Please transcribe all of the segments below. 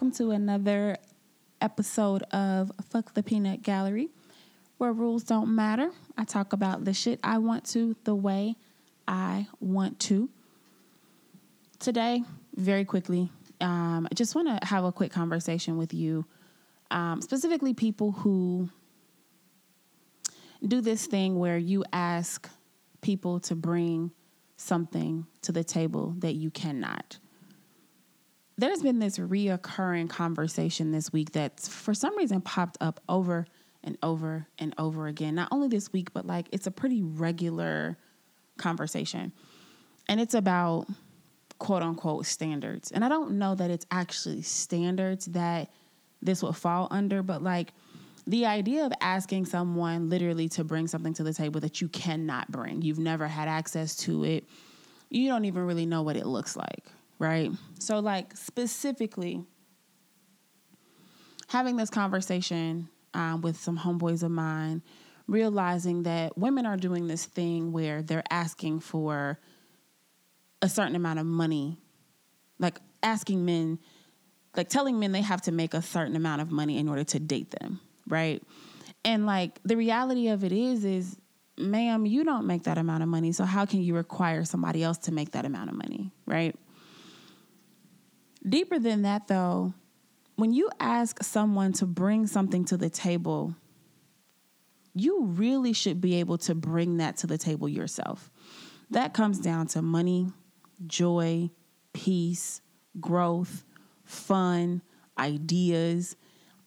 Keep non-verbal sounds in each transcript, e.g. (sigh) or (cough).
Welcome to another episode of Fuck the Peanut Gallery, where rules don't matter. I talk about the shit I want to the way I want to. Today, very quickly, um, I just want to have a quick conversation with you, um, specifically people who do this thing where you ask people to bring something to the table that you cannot there's been this reoccurring conversation this week that's for some reason popped up over and over and over again. Not only this week, but like it's a pretty regular conversation. And it's about quote unquote standards. And I don't know that it's actually standards that this would fall under, but like the idea of asking someone literally to bring something to the table that you cannot bring, you've never had access to it, you don't even really know what it looks like, right? So, like, specifically, having this conversation um, with some homeboys of mine, realizing that women are doing this thing where they're asking for a certain amount of money, like asking men, like telling men they have to make a certain amount of money in order to date them, right? And like the reality of it is, is ma'am, you don't make that amount of money. So how can you require somebody else to make that amount of money, right? Deeper than that, though, when you ask someone to bring something to the table, you really should be able to bring that to the table yourself. That comes down to money, joy, peace, growth, fun, ideas,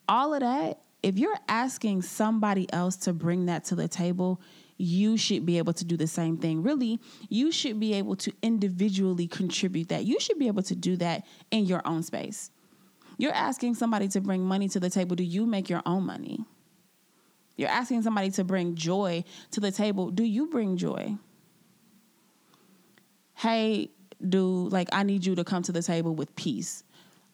all of that. If you're asking somebody else to bring that to the table, you should be able to do the same thing. Really, you should be able to individually contribute that. You should be able to do that in your own space. You're asking somebody to bring money to the table. Do you make your own money? You're asking somebody to bring joy to the table. Do you bring joy? Hey, dude, like I need you to come to the table with peace.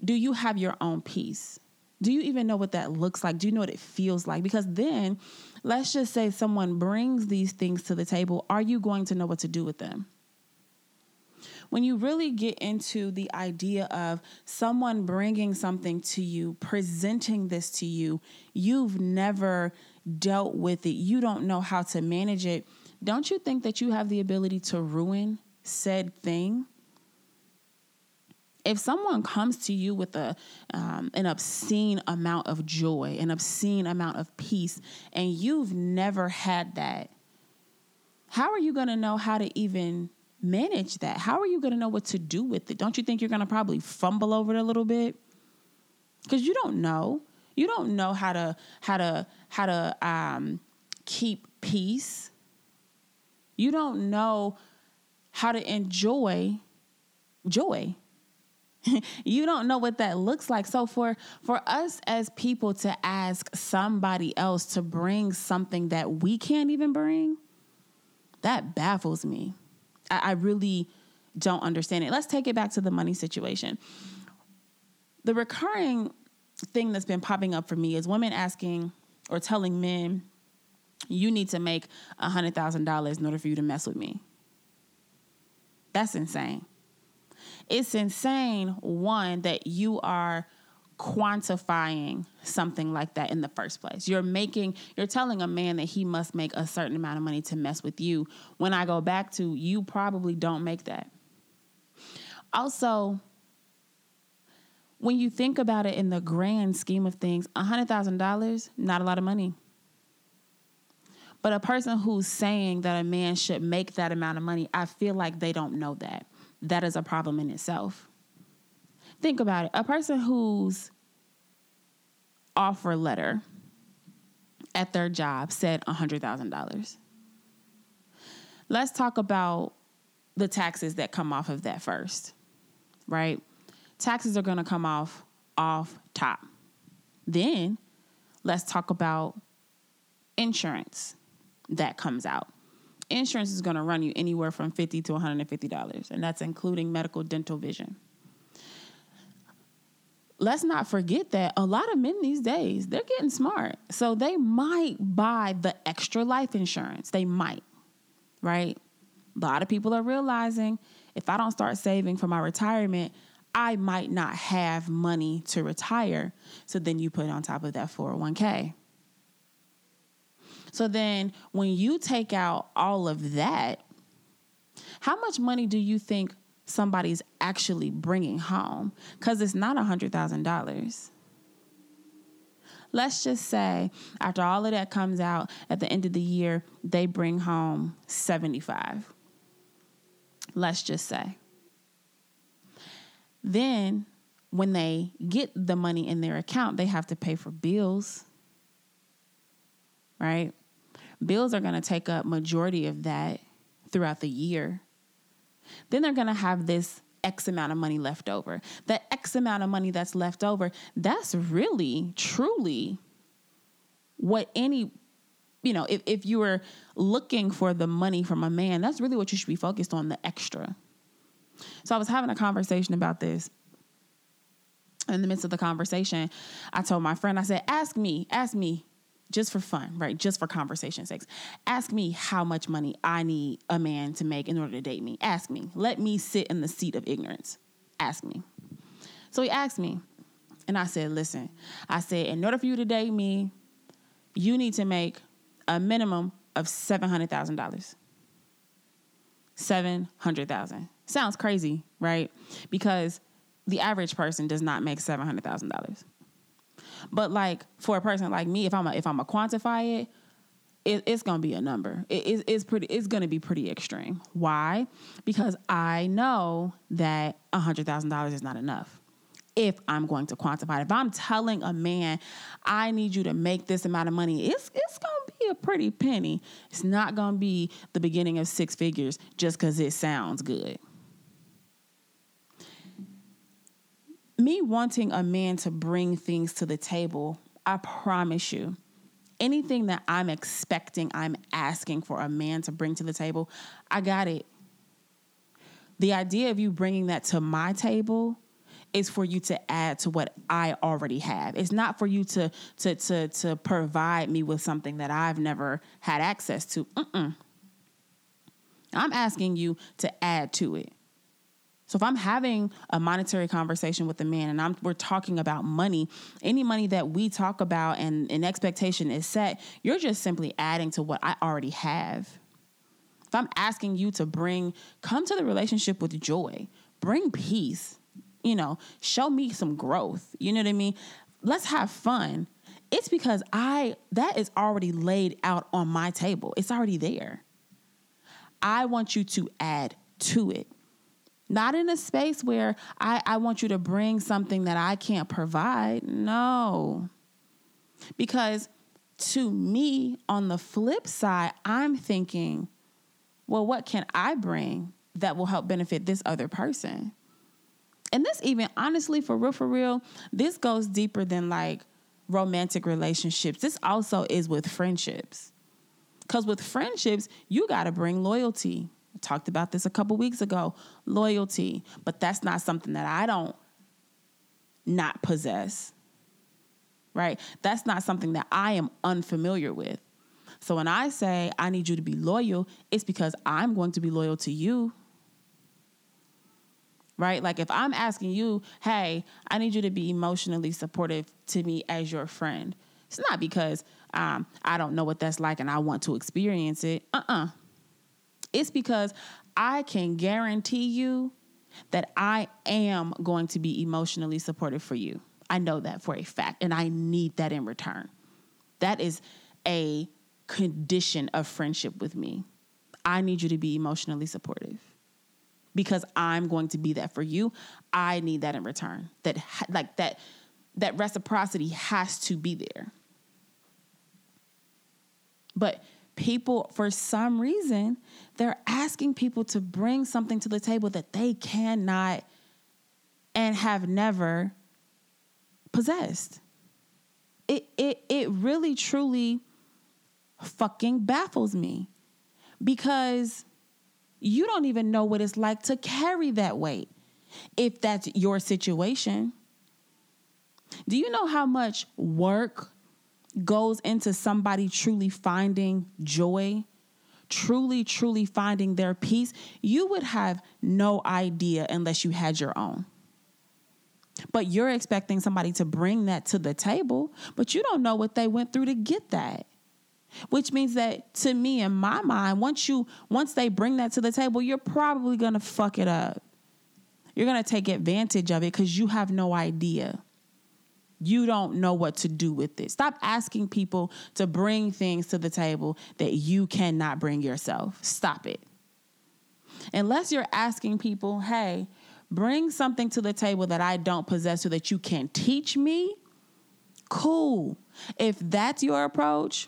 Do you have your own peace? Do you even know what that looks like? Do you know what it feels like? Because then, let's just say someone brings these things to the table. Are you going to know what to do with them? When you really get into the idea of someone bringing something to you, presenting this to you, you've never dealt with it, you don't know how to manage it. Don't you think that you have the ability to ruin said thing? If someone comes to you with a um, an obscene amount of joy, an obscene amount of peace, and you've never had that, how are you going to know how to even manage that? How are you going to know what to do with it? Don't you think you're going to probably fumble over it a little bit? Because you don't know. You don't know how to how to how to um, keep peace. You don't know how to enjoy joy (laughs) you don't know what that looks like. So for for us as people to ask somebody else to bring something that we can't even bring that baffles me. I, I really don't understand it. Let's take it back to the money situation. The recurring thing that's been popping up for me is women asking or telling men you need to make a hundred thousand dollars in order for you to mess with me. That's insane it's insane, one, that you are quantifying something like that in the first place. You're making, you're telling a man that he must make a certain amount of money to mess with you. When I go back to, you probably don't make that. Also, when you think about it in the grand scheme of things, $100,000, not a lot of money. But a person who's saying that a man should make that amount of money, I feel like they don't know that. That is a problem in itself. Think about it. A person whose offer letter at their job said $100,000. Let's talk about the taxes that come off of that first, right? Taxes are going to come off off top. Then let's talk about insurance that comes out. Insurance is going to run you anywhere from 50 to $150, and that's including medical, dental, vision. Let's not forget that a lot of men these days, they're getting smart. So they might buy the extra life insurance. They might, right? A lot of people are realizing if I don't start saving for my retirement, I might not have money to retire. So then you put on top of that 401k. So then when you take out all of that, how much money do you think somebody's actually bringing home? Because it's not $100,000. Let's just say after all of that comes out at the end of the year, they bring home 75. Let's just say. Then when they get the money in their account, they have to pay for bills. Right? Bills are going to take up majority of that throughout the year. Then they're going to have this X amount of money left over. That X amount of money that's left over, that's really, truly what any, you know, if, if you were looking for the money from a man, that's really what you should be focused on the extra. So I was having a conversation about this. In the midst of the conversation, I told my friend, I said, Ask me, ask me, just for fun, right? Just for conversation sakes. Ask me how much money I need a man to make in order to date me. Ask me. Let me sit in the seat of ignorance. Ask me. So he asked me, and I said, Listen, I said, in order for you to date me, you need to make a minimum of $700,000. 700,000. Sounds crazy, right? Because the average person does not make $700,000. But like for a person like me, if I'm a, if I'm a quantify it, it it's gonna be a number. It, it's pretty. It's gonna be pretty extreme. Why? Because I know that hundred thousand dollars is not enough. If I'm going to quantify it, if I'm telling a man, I need you to make this amount of money, it's it's gonna be a pretty penny. It's not gonna be the beginning of six figures just because it sounds good. Me wanting a man to bring things to the table, I promise you, anything that I'm expecting, I'm asking for a man to bring to the table, I got it. The idea of you bringing that to my table is for you to add to what I already have. It's not for you to to to to provide me with something that I've never had access to. Mm-mm. I'm asking you to add to it. So if I'm having a monetary conversation with a man and I'm we're talking about money, any money that we talk about and an expectation is set, you're just simply adding to what I already have. If I'm asking you to bring come to the relationship with joy, bring peace, you know, show me some growth. You know what I mean? Let's have fun. It's because I that is already laid out on my table. It's already there. I want you to add to it. Not in a space where I, I want you to bring something that I can't provide. No. Because to me, on the flip side, I'm thinking, well, what can I bring that will help benefit this other person? And this, even honestly, for real, for real, this goes deeper than like romantic relationships. This also is with friendships. Because with friendships, you got to bring loyalty. I talked about this a couple weeks ago loyalty, but that's not something that I don't not possess. Right? That's not something that I am unfamiliar with. So when I say I need you to be loyal, it's because I'm going to be loyal to you. Right? Like if I'm asking you, hey, I need you to be emotionally supportive to me as your friend. It's not because um, I don't know what that's like and I want to experience it. Uh uh-uh. uh it's because I can guarantee you that I am going to be emotionally supportive for you. I know that for a fact, and I need that in return. That is a condition of friendship with me. I need you to be emotionally supportive. because I'm going to be that for you. I need that in return. That like that that reciprocity has to be there. But people for some reason they're asking people to bring something to the table that they cannot and have never possessed. It it it really truly fucking baffles me because you don't even know what it's like to carry that weight if that's your situation. Do you know how much work goes into somebody truly finding joy, truly, truly finding their peace? You would have no idea unless you had your own. But you're expecting somebody to bring that to the table, but you don't know what they went through to get that. Which means that to me in my mind, once you once they bring that to the table, you're probably going to fuck it up. You're going to take advantage of it cuz you have no idea. You don't know what to do with it. Stop asking people to bring things to the table that you cannot bring yourself. Stop it. Unless you're asking people, "Hey, bring something to the table that I don't possess so that you can teach me." Cool. If that's your approach,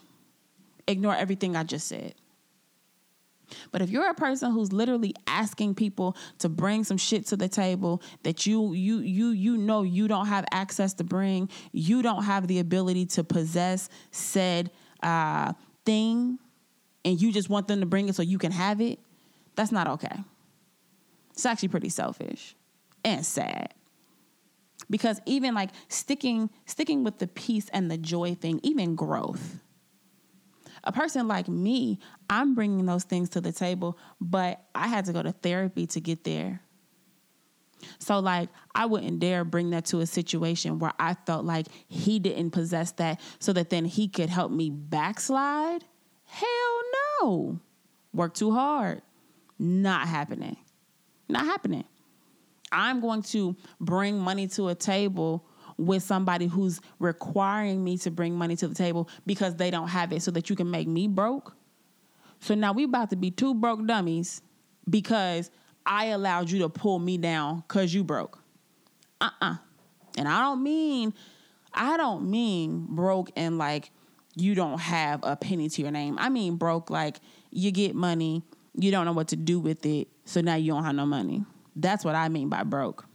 ignore everything I just said. But if you're a person who's literally asking people to bring some shit to the table that you you you you know you don't have access to bring, you don't have the ability to possess said uh, thing, and you just want them to bring it so you can have it, that's not okay. It's actually pretty selfish and sad. Because even like sticking sticking with the peace and the joy thing, even growth a person like me, I'm bringing those things to the table, but I had to go to therapy to get there. So, like, I wouldn't dare bring that to a situation where I felt like he didn't possess that so that then he could help me backslide. Hell no. Work too hard. Not happening. Not happening. I'm going to bring money to a table with somebody who's requiring me to bring money to the table because they don't have it so that you can make me broke. So now we about to be two broke dummies because I allowed you to pull me down cuz you broke. Uh-uh. And I don't mean I don't mean broke and like you don't have a penny to your name. I mean broke like you get money, you don't know what to do with it, so now you don't have no money. That's what I mean by broke.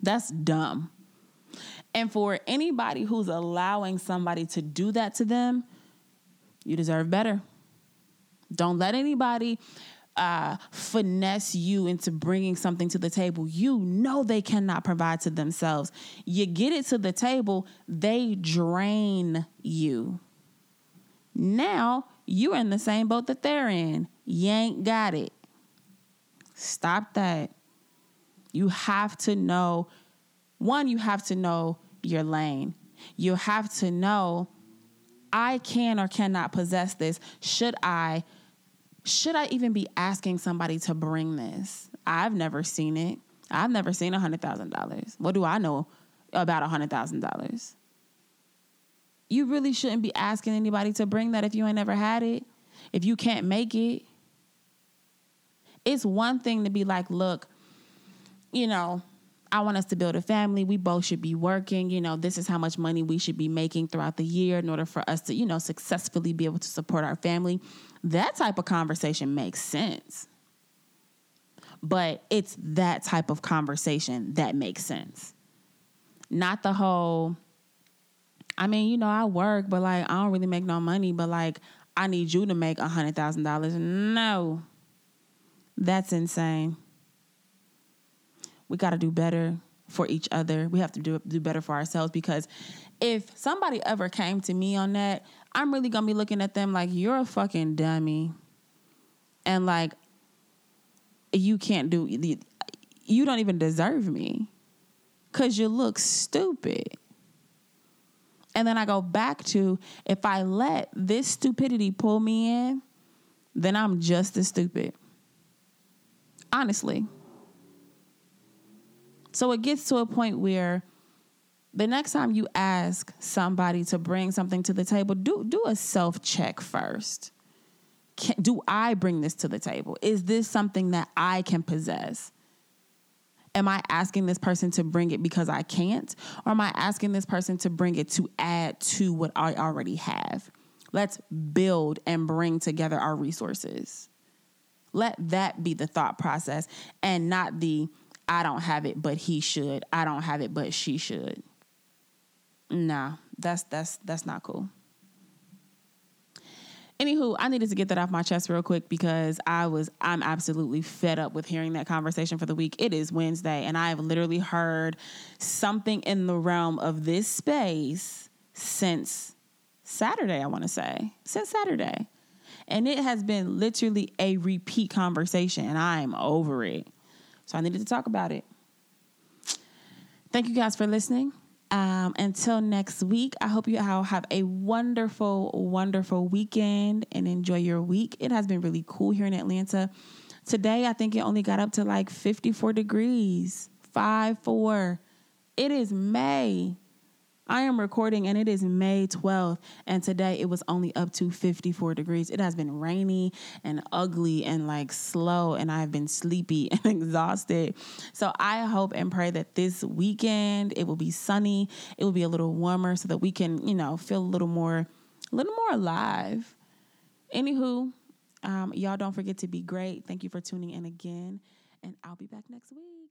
That's dumb. And for anybody who's allowing somebody to do that to them, you deserve better. Don't let anybody uh, finesse you into bringing something to the table you know they cannot provide to themselves. You get it to the table, they drain you. Now you're in the same boat that they're in. You ain't got it. Stop that. You have to know one, you have to know your lane. You have to know I can or cannot possess this. Should I should I even be asking somebody to bring this? I've never seen it. I've never seen a $100,000. What do I know about a $100,000? You really shouldn't be asking anybody to bring that if you ain't never had it. If you can't make it. It's one thing to be like, look, you know, I want us to build a family. We both should be working. You know, this is how much money we should be making throughout the year in order for us to, you know, successfully be able to support our family. That type of conversation makes sense. But it's that type of conversation that makes sense. Not the whole, I mean, you know, I work, but like, I don't really make no money, but like, I need you to make a $100,000. No, that's insane we got to do better for each other. We have to do do better for ourselves because if somebody ever came to me on that, I'm really going to be looking at them like you're a fucking dummy. And like you can't do you don't even deserve me cuz you look stupid. And then I go back to if I let this stupidity pull me in, then I'm just as stupid. Honestly. So it gets to a point where the next time you ask somebody to bring something to the table, do do a self check first. can, do I bring this to the table? Is this something that I can possess? Am I asking this person to bring it because I can't? Or am I asking this person to bring it to add to what I already have? Let's build and bring together our resources. Let that be the thought process and not the I don't have it, but he should. I don't have it, but she should. Nah, that's that's that's not cool. Anywho, I needed to get that off my chest real quick because I was I'm absolutely fed up with hearing that conversation for the week. It is Wednesday, and I have literally heard something in the realm of this space since Saturday, I want to say. Since Saturday. And it has been literally a repeat conversation, and I'm over it. So I needed to talk about it. Thank you guys for listening. Um, until next week, I hope you all have a wonderful, wonderful weekend and enjoy your week. It has been really cool here in Atlanta. Today, I think it only got up to like 54 degrees, 5 4. It is May. I am recording and it is May 12th, and today it was only up to 54 degrees. It has been rainy and ugly and like slow, and I've been sleepy (laughs) and exhausted. So I hope and pray that this weekend it will be sunny, it will be a little warmer so that we can, you know, feel a little more, a little more alive. Anywho, um, y'all don't forget to be great. Thank you for tuning in again, and I'll be back next week.